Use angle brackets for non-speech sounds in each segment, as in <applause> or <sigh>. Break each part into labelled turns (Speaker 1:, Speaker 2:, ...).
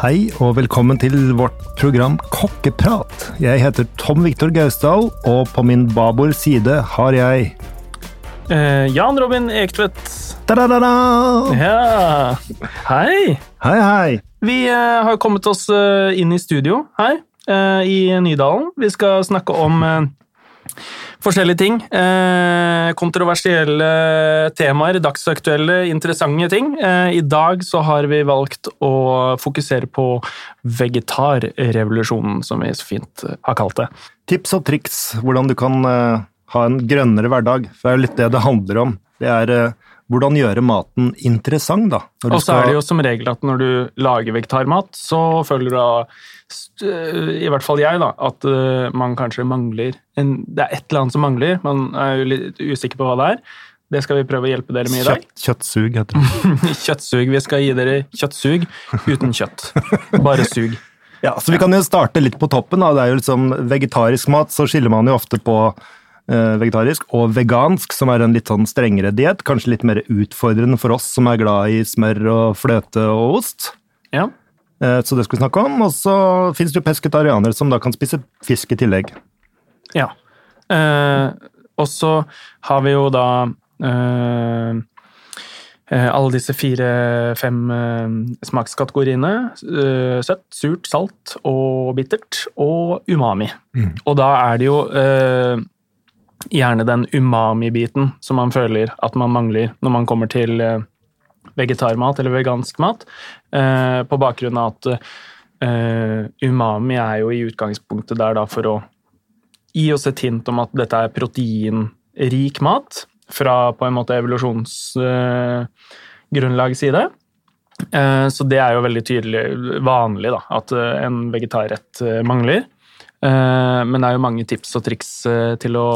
Speaker 1: Hei og velkommen til vårt program Kokkeprat. Jeg heter Tom Viktor Gausdal, og på min babord side har jeg
Speaker 2: Eh, Jan Robin Ektvedt.
Speaker 1: Da-da-da-da!
Speaker 2: Ja. Hei.
Speaker 1: Hei, hei!
Speaker 2: Vi eh, har kommet oss eh, inn i studio her eh, i Nydalen. Vi skal snakke om eh, forskjellige ting. Eh, kontroversielle temaer, dagsaktuelle, interessante ting. Eh, I dag så har vi valgt å fokusere på vegetarrevolusjonen, som vi så fint eh, har kalt det.
Speaker 1: Tips og triks hvordan du kan eh, ha en grønnere hverdag. For det er jo litt det det handler om. Det er eh, hvordan gjøre maten interessant, da.
Speaker 2: Og så er det jo som regel at når du lager vegetarmat, så føler du st- i hvert fall jeg, da, at eh, man kanskje mangler en, Det er et eller annet som mangler, man er jo litt usikker på hva det er. Det skal vi prøve å hjelpe dere med i dag.
Speaker 1: Kjøtt, kjøttsug, heter det. <laughs>
Speaker 2: Kjøttsug. Vi skal gi dere kjøttsug uten kjøtt. Bare sug. <laughs>
Speaker 1: Ja, så vi kan jo starte litt på toppen. da. Det er jo liksom Vegetarisk mat, så skiller man jo ofte på eh, vegetarisk og vegansk, som er en litt sånn strengere diett. Kanskje litt mer utfordrende for oss som er glad i smør og fløte og ost.
Speaker 2: Ja.
Speaker 1: Eh, Så det skal vi snakke om. Og så finnes det jo pesketarianere som da kan spise fisk i tillegg.
Speaker 2: ja. Eh, og så har vi jo da eh, eh, alle disse fire-fem eh, smakskategoriene. Eh, søtt, surt, salt og bittert. Og umami. Og da er det jo eh, gjerne den umami-biten som man føler at man mangler når man kommer til vegetarmat eller vegansk mat, eh, på bakgrunn av at eh, umami er jo i utgangspunktet der da for å gi oss et hint om at dette er proteinrik mat, fra på en måte evolusjonsgrunnlags side. Eh, Så det er jo veldig tydelig vanlig da, at en vegetarrett mangler. Men det er jo mange tips og triks til å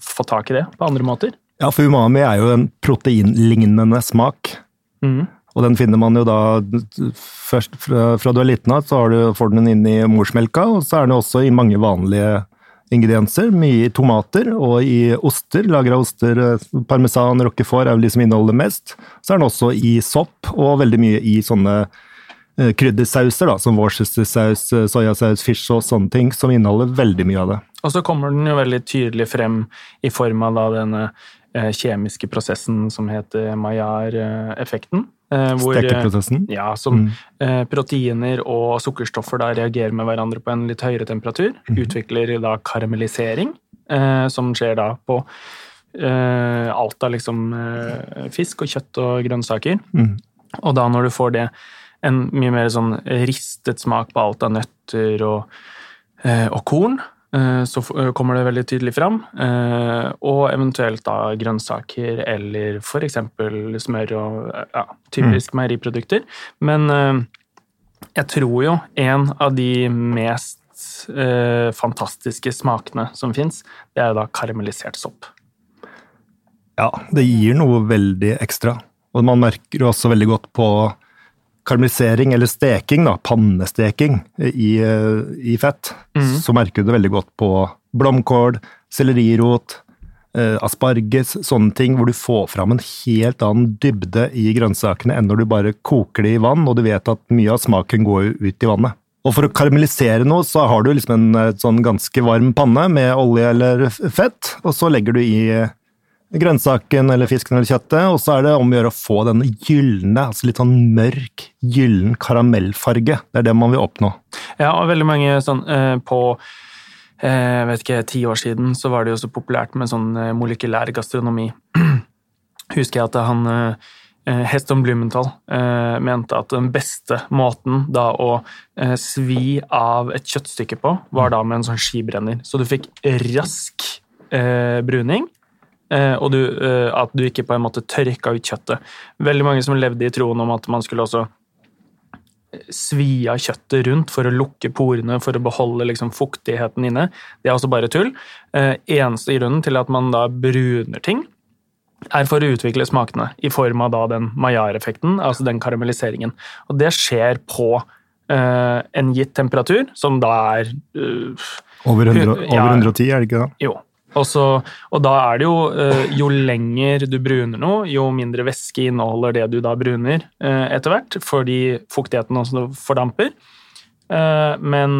Speaker 2: få tak i det på andre måter.
Speaker 1: Ja, for umami er jo en proteinlignende smak.
Speaker 2: Mm.
Speaker 1: Og den finner man jo da først fra, fra du er liten av, så har du, får du den inn i morsmelka, og så er den også i mange vanlige ingredienser. Mye i tomater og i oster. Lagra oster, eh, parmesan, roquefort er jo de som inneholder mest. Så er den også i sopp, og veldig mye i sånne eh, kryddersauser, da, som worcestersaus, eh, soyasaus, fish og sånne ting, som inneholder veldig mye av det.
Speaker 2: Og så kommer den jo veldig tydelig frem i form av da denne kjemiske prosessen som heter Maillard-effekten. eh, hvor, eh,
Speaker 1: Stekeprosessen.
Speaker 2: Ja, som mm. proteiner og sukkerstoffer da reagerer med hverandre på en litt høyere temperatur. Utvikler da karamellisering, eh, som skjer da på eh, alt av liksom eh, fisk og kjøtt og grønnsaker.
Speaker 1: Mm.
Speaker 2: Og da når du får det en mye mer sånn ristet smak på alt av nøtter og, eh, og korn, eh, så eh, kommer det veldig tydelig fram. Eh, og eventuelt da grønnsaker eller eksempel smør og eh, ja, typisk meieriprodukter. Men eh, jeg tror jo en av de mest eh, fantastiske smakene som fins, det er da karamellisert sopp.
Speaker 1: Ja, det gir noe veldig ekstra. Og man merker jo også veldig godt på karamellisering, eller steking, da, pannesteking i, i fett. Så merker du det veldig godt på blomkål, sellerirot, eh, asparges, sånne ting, hvor du får fram en helt annen dybde i grønnsakene enn når du bare koker det i vann, og du vet at mye av smaken går ut i vannet. Og for å karamellisere noe, så har du liksom en eh, sånn ganske varm panne med olje eller fett, og så legger du i grønnsaken eller fisken eller kjøttet, og så er det om å gjøre å få denne gylne, altså litt sånn mørk, gyllen karamellfarge. Det er det man vil oppnå.
Speaker 2: Ja, og veldig mange sånn eh, på jeg vet ikke, ti år siden så var det jo så populært med sånn eh, molekylær gastronomi. <clears throat> Husker jeg at han eh, eh, Heston Blumenthal eh, mente at den beste måten da å eh, svi av et kjøttstykke på, var da med en sånn skibrenner. Så du fikk rask eh, bruning. Eh, Og du, eh, at du ikke på en måte tørka ut kjøttet. Veldig mange som levde i troen om at man skulle også svi av kjøttet rundt for å lukke porene, for å beholde liksom fuktigheten inne. Det er også bare tull. Eh, eneste grunnen til at man da bruner ting, er for å utvikle smakene, i form av da den Maillard-effekten, altså den karamelliseringen. Og det skjer på eh, en gitt temperatur, som da er uh,
Speaker 1: Over, 100, over
Speaker 2: Ja.
Speaker 1: 110, er det ikke det?
Speaker 2: Jo. Og, så, og da er det jo eh, Jo lenger du bruner noe, jo mindre væske inneholder det du da bruner eh, etter hvert, fordi fuktigheten også fordamper. Eh, men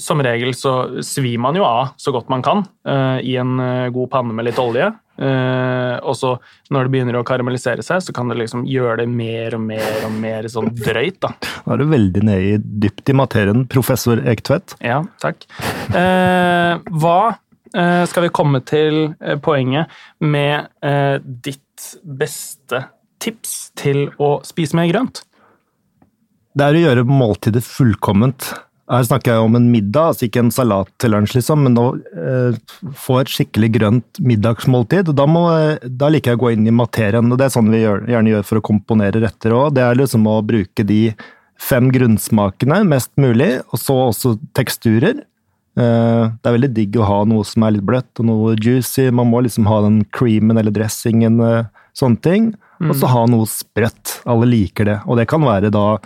Speaker 2: som regel så svir man jo av så godt man kan i en god panne med litt olje. Eh, og så når det begynner å karamellisere seg, så kan det liksom gjøre det mer og mer og mer sånn drøyt. da.
Speaker 1: Da er du veldig nede i, dypt i materien, professor Ektvedt.
Speaker 2: Ja, takk. Uh, hva uh, skal vi komme til poenget med ditt beste tips til å spise mer grønt?
Speaker 1: Det er å gjøre måltidet fullkomment. Her snakker jeg om en middag, altså ikke en salat til lunsj, liksom, men å eh, få et skikkelig grønt middagsmåltid. da, må, da liker jeg å gå inn i materien, og det er sånn vi gjør, gjerne gjør for å komponere retter òg. Det er liksom å bruke de fem grunnsmakene mest mulig, og så også teksturer. Eh, det er veldig digg å ha noe som er litt bløtt og noe juicy. Man må liksom ha den creamen eller dressingen, eh, sånne ting. Og så ha noe sprøtt. Alle liker det, og det kan være da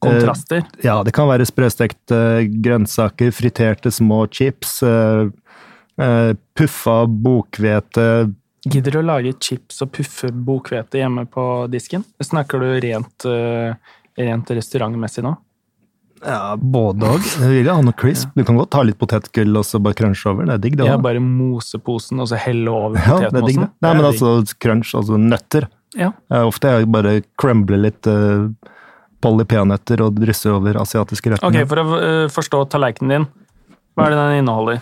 Speaker 2: Kontraster.
Speaker 1: ja, det kan være sprøstekte grønnsaker, friterte små chips, eh, eh, puffa bokhvete
Speaker 2: Gidder du å lage chips og puffe bokhvete hjemme på disken? Snakker du rent, eh, rent restaurantmessig nå?
Speaker 1: Ja, både. Jeg vil ha noe crisp. Du kan godt ta litt potetgull og så bare crunche over. Det er digg, det
Speaker 2: Ja, bare mose posen og så helle over
Speaker 1: Ja, det er digg, det. Nei, men altså crunch, altså nøtter.
Speaker 2: Ja.
Speaker 1: Eh, Ofte er jeg bare crumble litt uh, Polly peanøtter og drysse over asiatiske retter.
Speaker 2: Ok, for å eh, forstå tallerkenen din, hva er det den inneholder?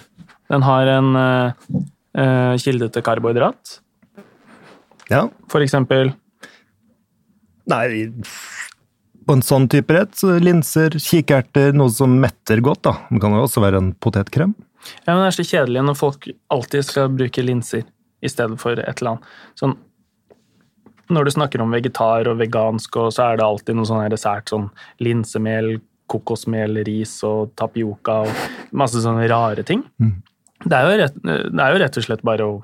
Speaker 2: Den har en uh, kilde til karbohydrat,
Speaker 1: Ja.
Speaker 2: for eksempel
Speaker 1: Nei, på en sånn type rett, så linser, kikerter, noe som metter godt, da. Det kan jo også være en potetkrem.
Speaker 2: Ja, men Det er så kjedelig når folk alltid skal bruke linser i stedet for et eller annet. Sånn, når du snakker om vegetar og vegansk, og så er det alltid noe sånn sært sånn linsemel, kokosmel, ris og tapioca og masse sånne rare ting. Det, er rett, det er jo rett og slett bare å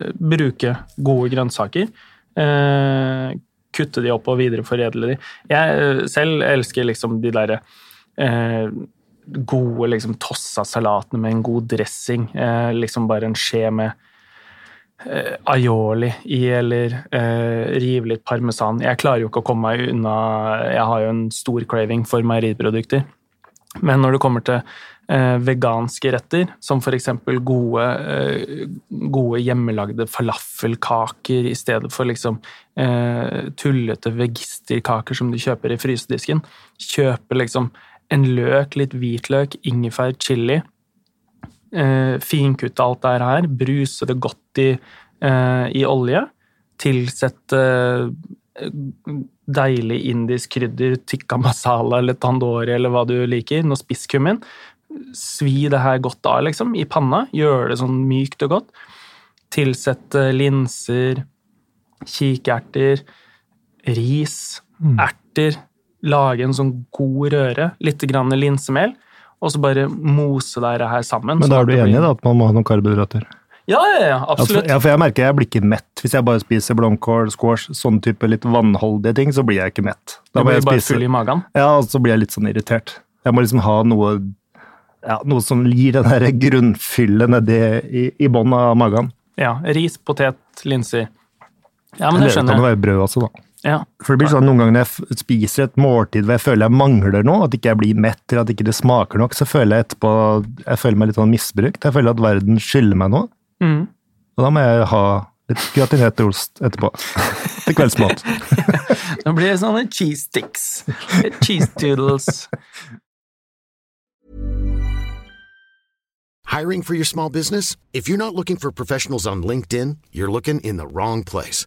Speaker 2: eh, bruke gode grønnsaker. Eh, kutte de opp og videreforedle de. Jeg eh, selv elsker liksom de derre eh, gode liksom tossa salatene med en god dressing. Eh, liksom bare en skje med eh, aioli i, eller eh, rive litt parmesan. Jeg klarer jo ikke å komme meg unna Jeg har jo en stor craving for meieriprodukter. Men når det kommer til eh, veganske retter, som f.eks. Gode, eh, gode hjemmelagde falafelkaker i stedet for liksom eh, tullete vegisterkaker som du kjøper i frysedisken. Kjøpe liksom en løk, litt hvitløk, ingefær, chili. Eh, finkutte alt det her, bruse det godt i, eh, i olje. Tilsette eh, deilig indisk krydder, tikka masala eller tandori eller hva du liker, noe spisskummin. Svi det her godt av, liksom, i panna. Gjøre det sånn mykt og godt. Tilsette linser, kikerter, ris, erter. Lage en sånn god røre. Litt grann linsemel. Og så bare mose det her sammen.
Speaker 1: Men da er du
Speaker 2: blir-
Speaker 1: enig i da, at man må ha noen karbohydrater?
Speaker 2: Ja, ja, ja, absolutt.
Speaker 1: ja, for jeg merker jeg blir ikke mett. Hvis jeg bare spiser blomkål, squash, sånn type litt vannholdige ting, så blir jeg ikke mett.
Speaker 2: Du blir bare
Speaker 1: spise-
Speaker 2: full i magen.
Speaker 1: Ja, og så blir jeg litt sånn irritert. Jeg må liksom ha noe, ja, noe som gir den der grunnfyllet nedi i, i bånn av magen.
Speaker 2: Ja, Ris, potet, linser. Ja, men det
Speaker 1: skjønner jeg. det kan jo være brød også, da.
Speaker 2: Ja.
Speaker 1: For det blir sånn noen ganger når jeg spiser et måltid hvor jeg føler jeg mangler noe, at ikke jeg blir mett eller at ikke det smaker nok, så føler jeg etterpå jeg føler meg litt sånn misbrukt. Jeg føler at verden skylder meg noe.
Speaker 2: Mm.
Speaker 1: Og da må jeg ha litt gratinert ost etterpå. <laughs> Til kveldsmat. <laughs>
Speaker 2: Nå blir det sånne cheese sticks. Cheese doodles.
Speaker 3: Hiring for your small business? If you're not looking for professionals on LinkedIn, you're looking in the wrong place.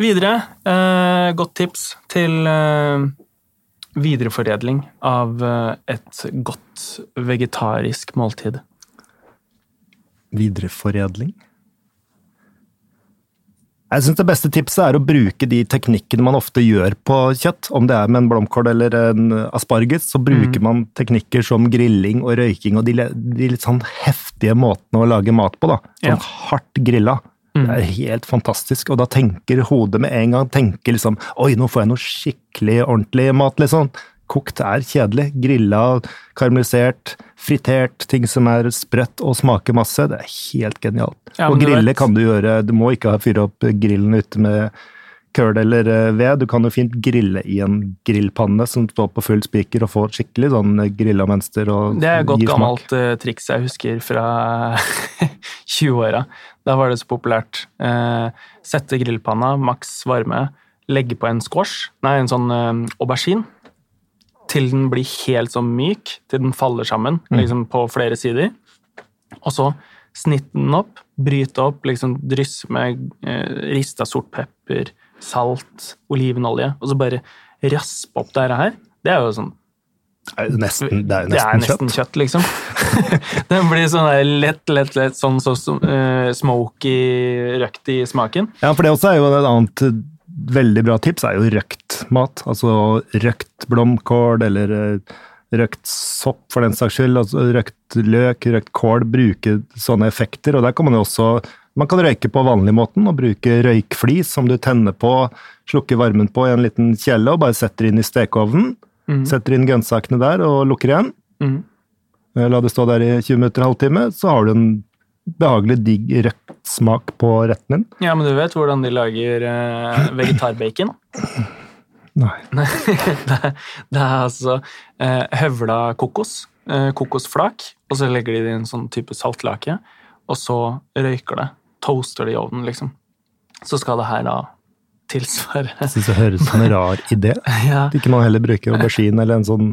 Speaker 2: Videre, eh, godt tips til eh, videreforedling av eh, et godt vegetarisk måltid.
Speaker 1: Videreforedling? Jeg syns det beste tipset er å bruke de teknikkene man ofte gjør på kjøtt. Om det er med en blomkål eller en asparges, så bruker man teknikker som grilling og røyking og de, de litt sånn heftige måtene å lage mat på. da. Sånn
Speaker 2: Ja.
Speaker 1: hardt grilla. Det er helt fantastisk, og da tenker hodet med en gang tenker liksom Oi, nå får jeg noe skikkelig ordentlig mat, liksom. Kokt er kjedelig. Grilla, karamellisert, fritert, ting som er sprøtt og smaker masse. Det er helt genialt.
Speaker 2: Ja,
Speaker 1: og grille
Speaker 2: vet-
Speaker 1: kan du gjøre Du må ikke fyre opp grillen ute med køl eller eh, ved. Du kan jo fint grille i en grillpanne som står på full spiker og får skikkelig sånn grilla mønster. Og
Speaker 2: Det er et godt gammelt uh, triks jeg husker fra <laughs> 20-åra. Da var det så populært. Uh, sette grillpanna, maks varme, legge på en squash, nei, en sånn uh, aubergine, til den blir helt sånn myk, til den faller sammen liksom på flere sider. Og så snitte den opp, bryte opp, liksom drysse med eh, rista sortpepper, salt, olivenolje, og så bare raspe opp det her. Det er jo sånn
Speaker 1: Det nesten, det er jo
Speaker 2: det
Speaker 1: nesten
Speaker 2: nesten
Speaker 1: kjøtt.
Speaker 2: kjøtt, liksom. <laughs> Den blir sånn lett, lett, lett sånn så, eh, smoky, røkt i smaken.
Speaker 1: Ja, for det også er jo et annet veldig bra tips, er jo røkt mat. Altså røkt blomkål eller eh, røkt sopp for den saks skyld. Altså røkt løk, røkt kål. Bruke sånne effekter. Og der kan man jo også man kan røyke på vanlig måten og bruke røykflis som du tenner på, slukker varmen på i en liten kjele og bare setter inn i stekeovnen. Setter inn grønnsakene der og lukker igjen.
Speaker 2: Mhm.
Speaker 1: Eh, La det stå der i 20 minutter, halvtime, så har du en behagelig digg rødt smak på retten din.
Speaker 2: Ja, men du vet hvordan de lager eh, vegetarbacon? <laughs>
Speaker 1: Nei. <laughs>
Speaker 2: det, det er altså eh, høvla kokos, eh, kokosflak, og så legger de det i en sånn type saltlake, og så røyker det. Toaster det i ovnen, liksom. Så skal det her da tilsvare
Speaker 1: Jeg synes det høres ut som en rar idé. <laughs>
Speaker 2: ja,
Speaker 1: At ikke man heller bruker aubergine eller en sånn,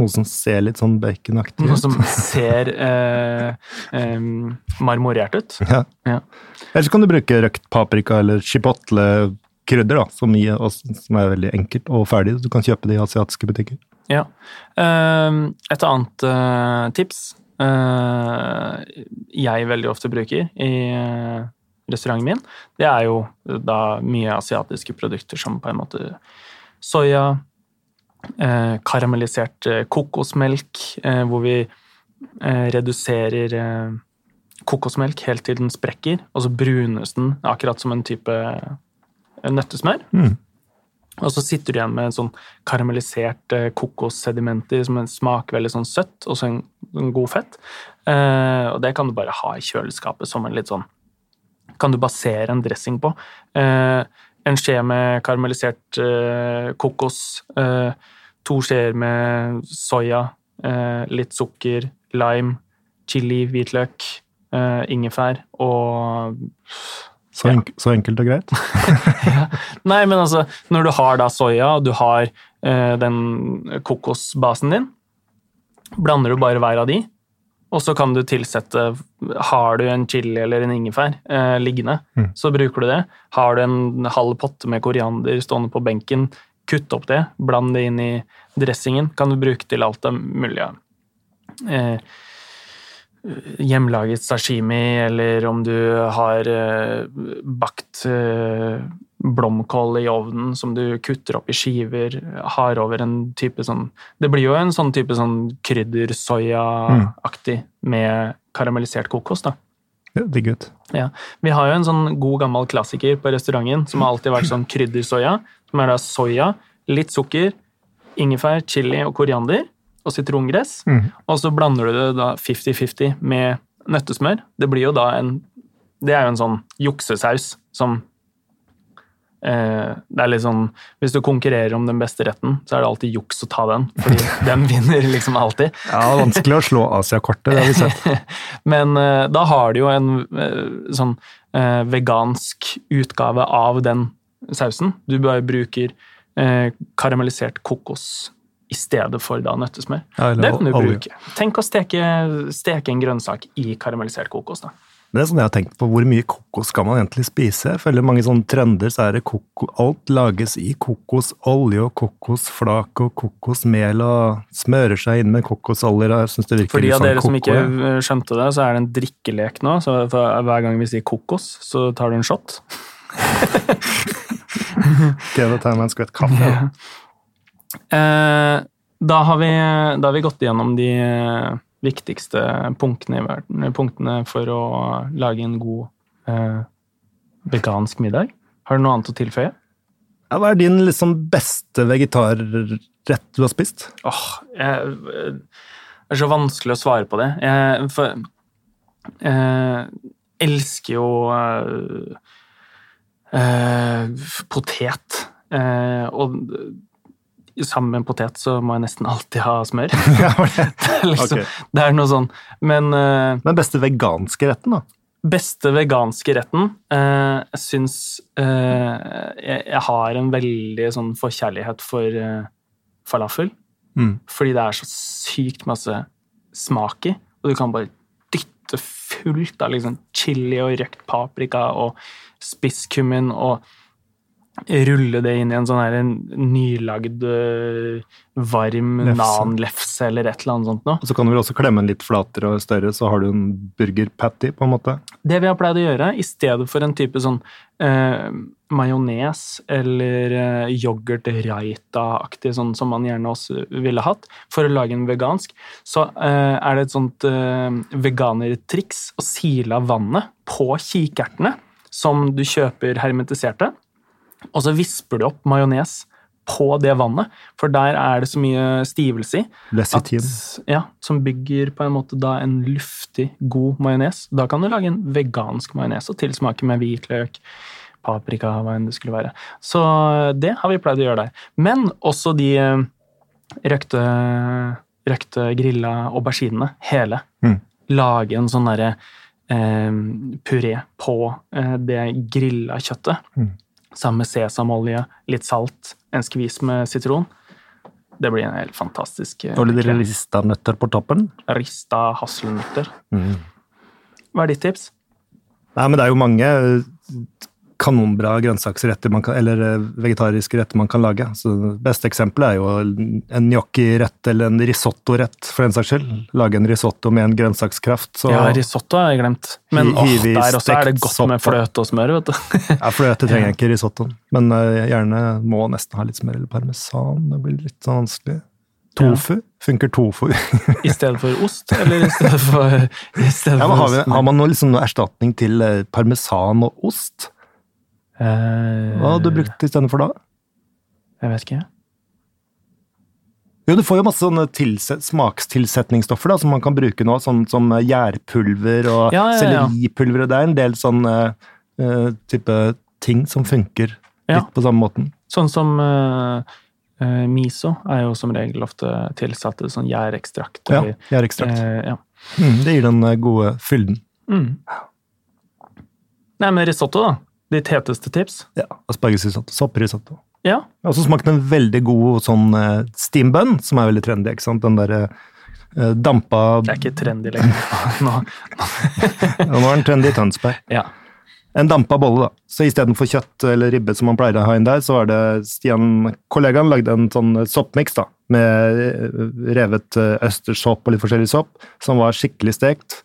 Speaker 1: noe som ser litt sånn baconaktig
Speaker 2: noe
Speaker 1: ut.
Speaker 2: som ser eh, eh, marmorert ut. <laughs>
Speaker 1: Ja.
Speaker 2: Ja.
Speaker 1: Eller så kan du bruke røkt paprika eller chipotle-krydder, da, som, og som er veldig enkelt og ferdig. Du kan kjøpe det i asiatiske butikker.
Speaker 2: Ja. Et annet eh, tips jeg veldig ofte bruker i eh, restauranten min, det er jo da mye asiatiske produkter som på en måte soya, eh, karamellisert eh, kokosmelk, eh, hvor vi eh, reduserer eh, kokosmelk helt til den sprekker, og så brunes den akkurat som en type nøttesmør. nøttesmør. Og så sitter du igjen med en sånn karamellisert kokossediment kokossedimenter som smaker veldig sånn søtt, og så en, en god fett. Eh, og det kan du bare ha i kjøleskapet som en litt sånn Kan du basere en dressing på. Eh, en skje med karamellisert eh, kokos, eh, to skjeer med soya, eh, litt sukker, lime, chili, hvitløk, eh, ingefær og
Speaker 1: Så, enk så enkelt og greit. <laughs>
Speaker 2: Nei, men altså, når du har da soya, og du har eh, den kokosbasen din, blander du bare hver av de, Og så kan du tilsette Har du en chili eller en ingefær eh, liggende,
Speaker 1: Mm.
Speaker 2: så bruker du det. Har du en halv potte med koriander stående på benken, kutt opp det, bland det inn i dressingen. Kan du bruke til alt det mulige. Eh, hjemmelaget sashimi, eller om du har eh, bakt eh, blomkål i ovnen som du kutter opp i skiver, har over en type sånn Det blir jo en sånn type sånn kryddersoyaaktig med karamellisert kokos, da.
Speaker 1: Ja, Digg ut.
Speaker 2: Ja. Vi har jo en sånn god gammel klassiker på restauranten som har alltid vært sånn kryddersoya, som er da soya, litt sukker, ingefær, chili og koriander og sitrongress.
Speaker 1: Mm.
Speaker 2: Og så blander du det da 50-50 med nøttesmør. Det blir jo da en Det er jo en sånn juksesaus som eh, Det er litt sånn Hvis du konkurrerer om den beste retten, så er det alltid juks å ta den, fordi <laughs> den vinner liksom alltid.
Speaker 1: Ja, Vanskelig å slå Asia-kortet, det har vi sett. <laughs>
Speaker 2: Men eh, da har du jo en eh, sånn eh, vegansk utgave av den sausen. Du bare bruker eh, karamellisert kokos i stedet for da nøttesmør.
Speaker 1: Ja,
Speaker 2: det kan du bruke. Tenk å steke, steke en grønnsak i karamellisert kokos. da.
Speaker 1: Men det er sånn jeg har tenkt på, Hvor mye kokos skal man egentlig spise? Jeg føler mange sånne trender så er det koko, alt lages i kokosolje og kokosflak og kokosmel og smører seg inn med kokosoljer. Jeg synes det virker
Speaker 2: For de av
Speaker 1: sånn
Speaker 2: dere som ikke skjønte det, så er det en drikkelek nå. Så hver gang vi sier kokos, så tar du en shot. <laughs>
Speaker 1: ok, da tar jeg meg en skvett kaffe.
Speaker 2: Eh, da, har vi, da har vi gått igjennom de eh, viktigste punktene, i verden, punktene for å lage en god eh, vegansk middag. Har du noe annet å tilføye?
Speaker 1: Ja, hva er din liksom beste vegetarrett du har spist?
Speaker 2: Åh, jeg, det er så vanskelig å svare på det. Jeg for, jeg elsker jo eh, eh, potet. Eh, og sammen med en potet så må jeg nesten alltid ha smør. <laughs>
Speaker 1: Ja, <laughs> det?
Speaker 2: er liksom,
Speaker 1: okay.
Speaker 2: det er noe sånn. Men uh,
Speaker 1: Men beste veganske retten, da?
Speaker 2: beste veganske retten uh, Jeg syns uh, jeg, jeg har en veldig sånn forkjærlighet for falafel.
Speaker 1: Mm.
Speaker 2: Fordi det er så sykt masse smak i, og du kan bare dytte fullt av liksom chili og røkt paprika og spisskummin og rulle det inn i en sånn her en nylagd øh, varm
Speaker 1: Lefse.
Speaker 2: nan-lefse eller et eller annet sånt noe.
Speaker 1: Og så kan du vel også klemme den litt flatere og større, så har du en burger patty, på en måte.
Speaker 2: Det vi har pleid å gjøre, i stedet for en type sånn eh, majones eller eh, yoghurt-raita-aktig, sånn som man gjerne også ville hatt, for å lage en vegansk, så eh, er det et sånt eh, veganertriks å sile av vannet på kikertene som du kjøper hermetiserte, og så visper du opp majones på det vannet, for der er det så mye stivelse i. At, ja, som bygger på en måte da en luftig, god majones. Da kan du lage en vegansk majones og tilsmake med hvitløk, paprika, hva enn det skulle være. Så det har vi pleid å gjøre der. Men også de eh, røkte, røkte grilla auberginene, hele.
Speaker 1: Mm.
Speaker 2: Lage en sånn derre eh, puré på eh, det grilla kjøttet.
Speaker 1: Mm.
Speaker 2: Sammen med sesamolje, litt salt, en skvis med sitron. Det blir en helt fantastisk
Speaker 1: Og litt
Speaker 2: krem.
Speaker 1: rista nøtter på toppen.
Speaker 2: Rista hasselnøtter.
Speaker 1: Mm.
Speaker 2: Hva er ditt tips?
Speaker 1: Nei, men det er jo mange eh, kanonbra grønnsaksretter man kan, eller eh, vegetariske retter man kan lage. Så det beste eksempelet er jo en gnocchi-rett eller en risotto-rett, for den saks skyld. Lage en risotto med en grønnsakskraft. Så,
Speaker 2: ja, risotto har jeg glemt. Men åh, der også er det godt
Speaker 1: sopp,
Speaker 2: med fløte og smør, vet du. <laughs>
Speaker 1: Ja, fløte trenger jeg ikke i risottoen. Men eh, gjerne må nesten ha litt smør eller parmesan. Det blir litt sånn vanskelig. Tofu? Funker tofu?
Speaker 2: I stedet for ost, eller i stedet for, i stedet
Speaker 1: Ja, men har, vi, har man noe, liksom, noe erstatning til eh, parmesan og ost?
Speaker 2: Eh,
Speaker 1: Hva hadde du brukt istedenfor da?
Speaker 2: Jeg vet ikke.
Speaker 1: Jo, du får jo masse sånne smakstilsetningsstoffer da, som man kan bruke nå, sånn som gjærpulver og
Speaker 2: Ja, ja, ja.
Speaker 1: selleripulver. Det er en del sånn eh, type ting som funker litt på samme måten.
Speaker 2: Sånn som uh, miso er jo som regel ofte tilsatt sånn gjærekstrakt.
Speaker 1: Ja, gjærekstrakt.
Speaker 2: eh, ja.
Speaker 1: Mm, det gir den gode fylden.
Speaker 2: Mm. Nei, men risotto, da. Ditt heteste tips?
Speaker 1: Ja, Aspargesrisotto, sopprisotto.
Speaker 2: Ja.
Speaker 1: Jeg har også smakt en veldig god sånn eh, steambun, som er veldig trendy. ikke sant? Den der, Eh, Dampa
Speaker 2: Det er ikke trendy lenger. <laughs> Nå.
Speaker 1: Nå er den trendy i Tønsberg.
Speaker 2: Ja.
Speaker 1: En dampa bolle, da. Så istedenfor kjøtt eller ribbe som man pleier å ha inn der, så var det Stian, kollegaen, lagde en sånn soppmiks da, med eh, revet østerssopp og litt forskjellig sopp, som var skikkelig stekt.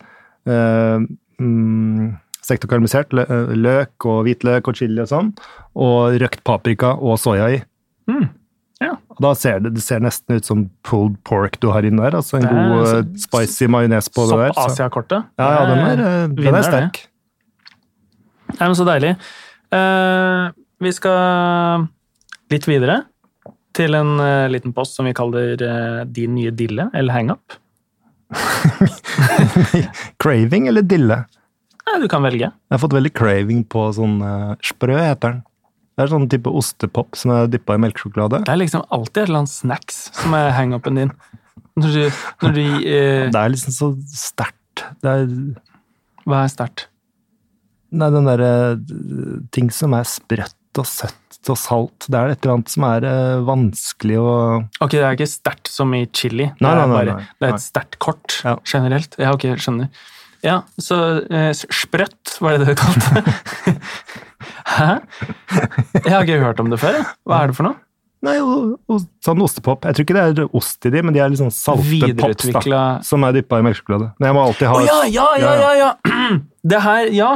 Speaker 1: Eh, mm, karamellisert. eh, Løk og hvitløk og chili og sånn. Og røkt paprika og soya i.
Speaker 2: ja.
Speaker 1: Da ser det, det ser nesten ut som pulled pork du har inni der. Altså en
Speaker 2: er
Speaker 1: god eh,
Speaker 2: så-
Speaker 1: spicy majones på det der.
Speaker 2: Sopp-Asia-kortet.
Speaker 1: Ja, ja, den er, eh, den
Speaker 2: er
Speaker 1: er
Speaker 2: det. Nei, men Så deilig. Uh, vi skal litt videre til en uh, liten post som vi kaller uh, Din nye dille, eller hangup. <laughs>
Speaker 1: Craving eller dille?
Speaker 2: Nei, du kan velge.
Speaker 1: Jeg har fått veldig craving på sånn uh, sprø, heter den. Det er sånn type ostepop som er dyppa i melkesjokolade.
Speaker 2: Det er liksom alltid et eller annet snacks som er hangupen din. Når du, når du uh...
Speaker 1: Det er liksom så sterkt. Det er
Speaker 2: Hva er sterkt?
Speaker 1: Nei, den derre ting som er sprøtt og søtt og salt. Det er et eller annet som er eh, vanskelig å
Speaker 2: Ok, det er ikke sterkt som i chili. Det
Speaker 1: Nei, nei,
Speaker 2: er
Speaker 1: nei,
Speaker 2: bare
Speaker 1: nei,
Speaker 2: det er et sterkt kort
Speaker 1: Ja.
Speaker 2: generelt. Ja, ok, skjønner. Ja, så eh, sprøtt, var det det du kalte det? <laughs> Hæ? Jeg har ikke hørt om det før. jeg. Hva er det for noe?
Speaker 1: Nei, og, og, sånn ostepop. Jeg tror ikke det er ost i de, men de er litt sånn salte pops da, som er dyppa i melkesjokolade. Men jeg må alltid ha
Speaker 2: Å ja, ja, ja, ja, ja! <clears throat> Det her, ja.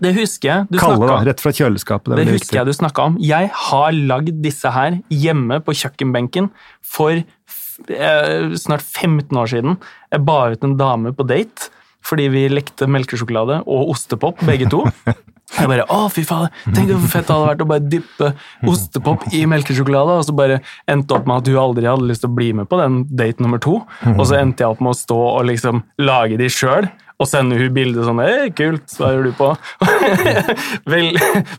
Speaker 2: Det husker jeg du
Speaker 1: Kalle, da. Rett fra kjøleskapet.
Speaker 2: Det
Speaker 1: det
Speaker 2: husker jeg du snakka om. Jeg har lagd disse her hjemme på kjøkkenbenken for eh, snart 15 år siden. Jeg ba ut en dame på date fordi vi lekte melkesjokolade og ostepop, begge to. <laughs> Jeg bare, å fy faen, Tenk hvor fett det hadde vært å bare dyppe ostepop i melkesjokolade. Og så bare endte opp med at hun aldri hadde lyst til å bli med på den date nummer to. Og så endte jeg opp med å stå og liksom lage de sjøl. Og sende hun bilde sånn Hei, kult, hva gjør du på? <laughs> Vel,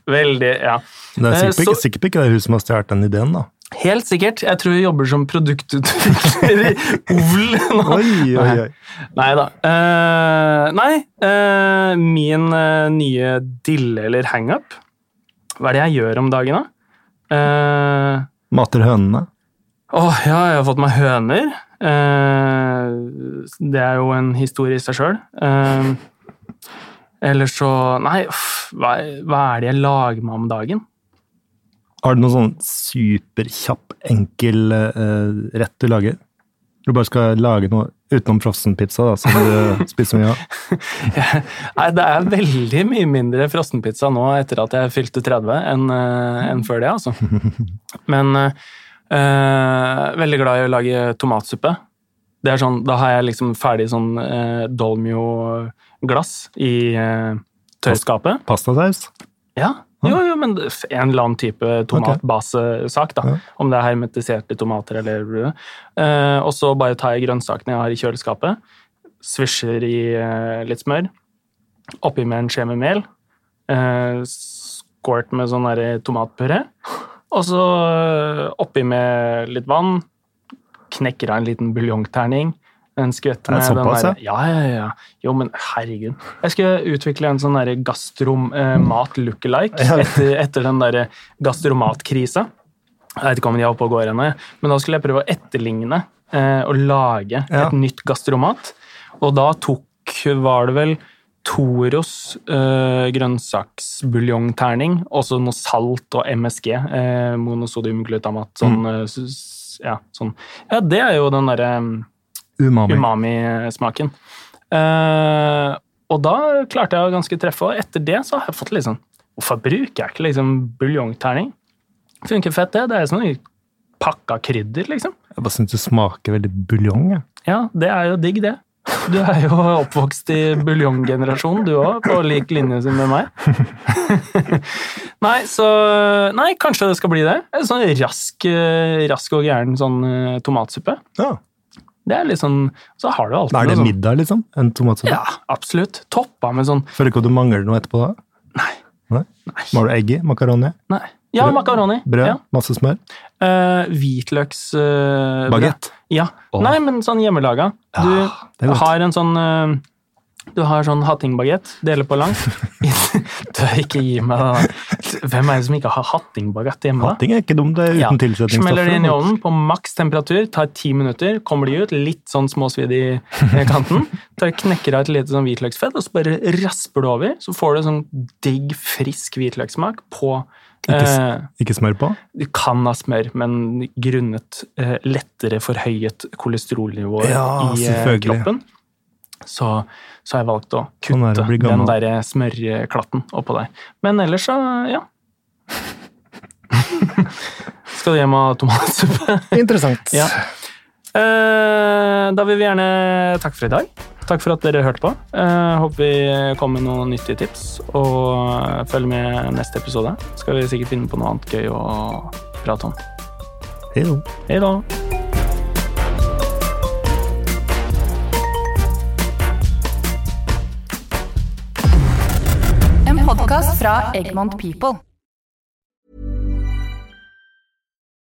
Speaker 2: veldig, ja.
Speaker 1: Det er
Speaker 2: Eh,
Speaker 1: sikkert, ikke, sikkert ikke det hun som har stjålet den ideen, da.
Speaker 2: Helt sikkert. Jeg tror jeg jobber som produktutvikler i OL nå.
Speaker 1: Oi, oi, oi.
Speaker 2: Nei da. Uh, nei, uh, min uh, nye dille eller hangup Hva er det jeg gjør om dagen, da?
Speaker 1: Mater hønene.
Speaker 2: Åh, ja, jeg har fått meg høner. Det er jo en historie i seg sjøl. eller så Nei, hva, hva er det jeg lager meg om dagen?
Speaker 1: Har du noen sånn superkjapp, enkel uh, rett du lager? Du bare skal lage noe utenom frossenpizza, da, som du <laughs> spiser mye av. <laughs>
Speaker 2: Nei, det er veldig mye mindre frossenpizza nå etter at jeg fylte 30 enn eh, enn før det, altså. <laughs> Men uh, veldig glad i å lage tomatsuppe. Det er sånn, Da har jeg liksom ferdig sånn uh, Dolmio-glass i uh, tørrskapet.
Speaker 1: Pastasaus?
Speaker 2: Ja, jo, jo, men en eller annen type tomatbasesak, da. Om det er hermetiserte tomater eller eh, Og så bare tar jeg grønnsakene jeg har i kjøleskapet, svisjer i eh, litt smør, oppi med en skje med mel, eh, squirt med sånn tomatpuré, og så oppi med litt vann, knekker av en liten buljongterning, en skvett med den der, ja, ja, ja. Jo, men herregud. Jeg skal utvikle en sånn derre gastromat lookalike etter, etter den derre gastromatkrisa. Jeg vet ikke om de er oppe og går ennå, men da skulle jeg prøve å etterligne eh, og lage
Speaker 1: Ja.
Speaker 2: et nytt gastromat. Og da tok, var det vel Toros eh, grønnsaksbuljongterning, også noe salt og MSG, eh, monosodiumglutamat, sånn, eh, s- s- ja, sånn. Ja, det er jo den derre
Speaker 1: Umami.
Speaker 2: Umami-smaken. Eh, og da klarte jeg å ganske treffe, og etter det så har jeg fått litt sånn Hvorfor bruker jeg ikke liksom buljongterning? Funker fett, det. Det er sånn pakka krydder, liksom.
Speaker 1: Jeg bare syns det smaker veldig buljong. Ja.
Speaker 2: Ja, det er jo digg, det. Du er jo oppvokst i buljonggenerasjonen, du òg, på lik linje som med meg. <laughs> nei, så Nei, kanskje det skal bli det. En sånn rask, eh, rask og gæren sånn eh, tomatsuppe.
Speaker 1: Ja.
Speaker 2: Det er sånn Så har du alltid
Speaker 1: Er det
Speaker 2: noe sånn
Speaker 1: middag, liksom? En tomatsuppe?
Speaker 2: Ja, absolutt. Toppa med sånn
Speaker 1: Føler ikke at du mangler noe etterpå da?
Speaker 2: Nei.
Speaker 1: Nei? Må du egg i? Makaroni?
Speaker 2: Nei. Ja,
Speaker 1: Brød?
Speaker 2: makaroni.
Speaker 1: Brød?
Speaker 2: Ja.
Speaker 1: Masse smør?
Speaker 2: Uh, Hvitløks... Uh.
Speaker 1: Bagett?
Speaker 2: Ja.
Speaker 1: Oh.
Speaker 2: Nei, men sånn hjemmelaga. Du
Speaker 1: Ja,
Speaker 2: har en sånn eh, Du har sånn hattingbagett, deler på langt. <laughs> du, ikke gi meg den. Hvem er det som ikke har hattingbagett hjemme? da?
Speaker 1: Hatting er ikke dumt, det er uten
Speaker 2: Ja.
Speaker 1: tilsetningsstoffer.
Speaker 2: Smeller det inn i ovnen på maks temperatur, tar ti minutter, kommer de ut, litt sånn småsvidd <laughs> i kanten. Tar, knekker av et lite sånn hvitløksfett, og så bare rasper du over. Så får du sånn digg, frisk hvitløkssmak på
Speaker 1: Ikke,
Speaker 2: eh,
Speaker 1: ikke smør på?
Speaker 2: Du kan ha smør, men grunnet eh, lettere forhøyet kolesterolnivå
Speaker 1: Ja,
Speaker 2: i eh, kroppen, så, så har jeg valgt å
Speaker 1: Sånn
Speaker 2: kutte den der smørklatten oppå der. Men ellers så, ja. <laughs> Skal du hjem og ha tomatsuppe?
Speaker 1: Interessant.
Speaker 2: Ja. Eh, da vil vi gjerne takke for i dag. Takk for at dere hørte på. Eh, håper vi kom med noen nyttige tips. Og følg med neste episode. Skal vi sikkert finne på noe annet gøy å prate om.
Speaker 1: Hei
Speaker 2: da.
Speaker 4: Podkast fra Egmont People.